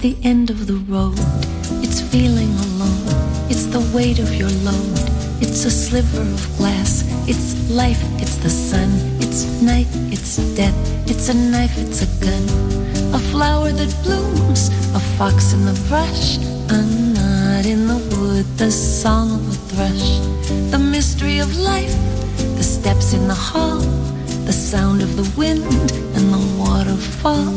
The end of the road. It's feeling alone. It's the weight of your load. It's a sliver of glass. It's life. It's the sun. It's night. It's death. It's a knife. It's a gun. A flower that blooms. A fox in the brush. In the wood. The song of a thrush. The mystery of life. The steps in the hall the sound of the wind and the waterfall.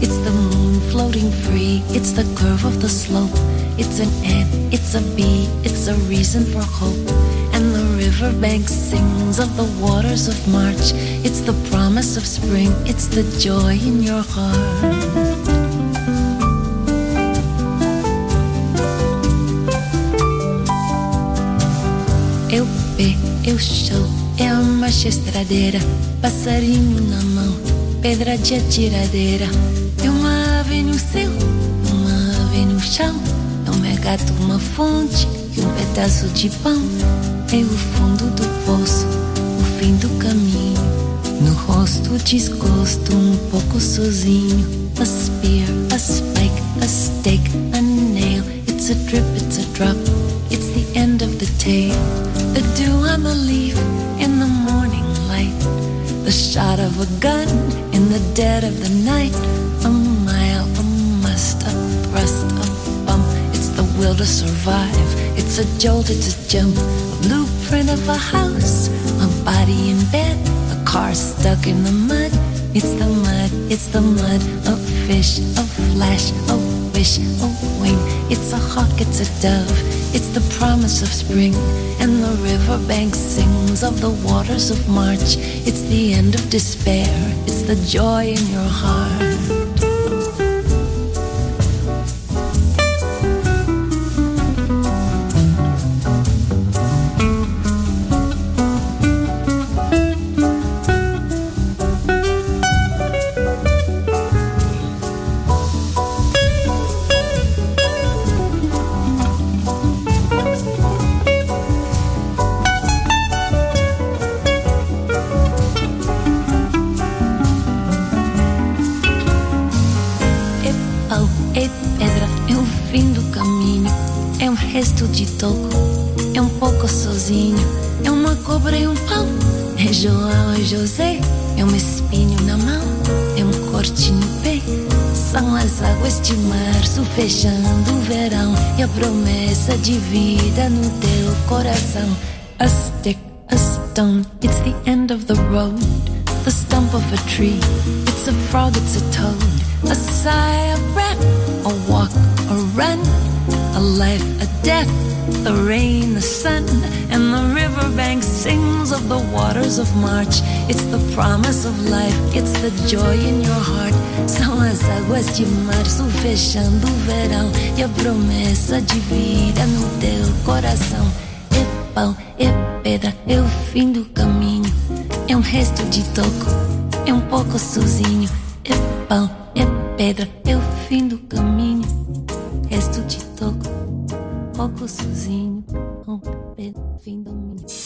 It's the moon floating free, it's the curve of the slope. It's an ant, it's a bee, it's a reason for hope. And the riverbank sings of the waters of March. It's the promise of spring, it's the joy in your heart. Pé, eu show, é a marcha estradeira, passarinho na mão, pedra de atiradeira. É uma ave no céu, uma ave no chão, é um mergado, uma fonte e um pedaço de pão. É o fundo do poço, o fim do caminho. No rosto desgosto, um pouco sozinho. A spear, a spike, a stake, a nail. It's a drip, it's a drop. It's the end of the tale. The dew on the leaf in the morning light. The shot of a gun in the dead of the night. A mile, a must, a thrust, a bump. It's the will to survive. It's a jolt, it's a jump. A blueprint of a house. A body in bed. A car stuck in the mud. It's the mud, it's the mud. A fish, a flash, a wish, a wing. It's a hawk, it's a dove. It's the promise of spring. And the riverbank sings of the waters of March. It's the end of despair. It's the joy in your heart. Vida no teu coração. A stick, a stone, it's the end of the road. The stump of a tree, it's a frog, it's a toad. Waters of March. It's the promise of life, it's the joy in your heart. São as águas de março fechando o verão e a promessa de vida no teu coração. É pau, é pedra, é o fim do caminho. É um resto de toco, é um pouco sozinho. É pau, é pedra, é o fim do caminho. Resto de toco, pouco sozinho. Um fim do caminho.